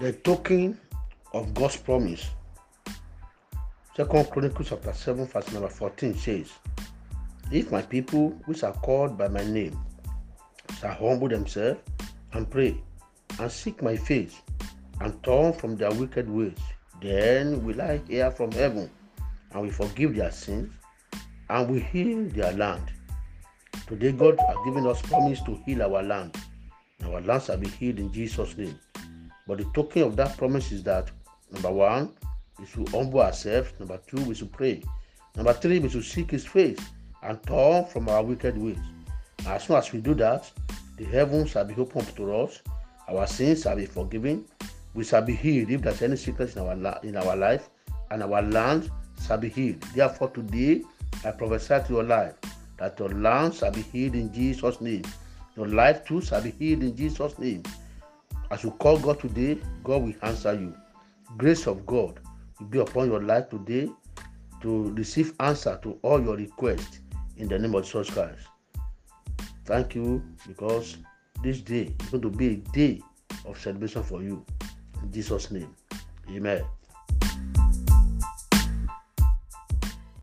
the token of God's promise. Second Chronicles chapter 7, verse number 14 says, If my people which are called by my name shall humble themselves and pray and seek my face and turn from their wicked ways, then will I hear from heaven and will forgive their sins and will heal their land. Today, God has given us promise to heal our land. Our land shall be healed in Jesus' name. But the token of that promise is that number one, we should humble ourselves. Number two, we should pray. Number three, we should seek His face and turn from our wicked ways. As soon as we do that, the heavens shall be opened to us. Our sins shall be forgiven. We shall be healed if there's any sickness in our in our life, and our land shall be healed. Therefore, today I prophesy to your life that your land shall be healed in Jesus' name. Your life too shall be healed in Jesus' name. As you call God today, God will answer you. Grace of God will be upon your life today to receive answer to all your requests in the name of Jesus Christ. Thank you because this day is going to be a day of celebration for you. In Jesus' name. Amen.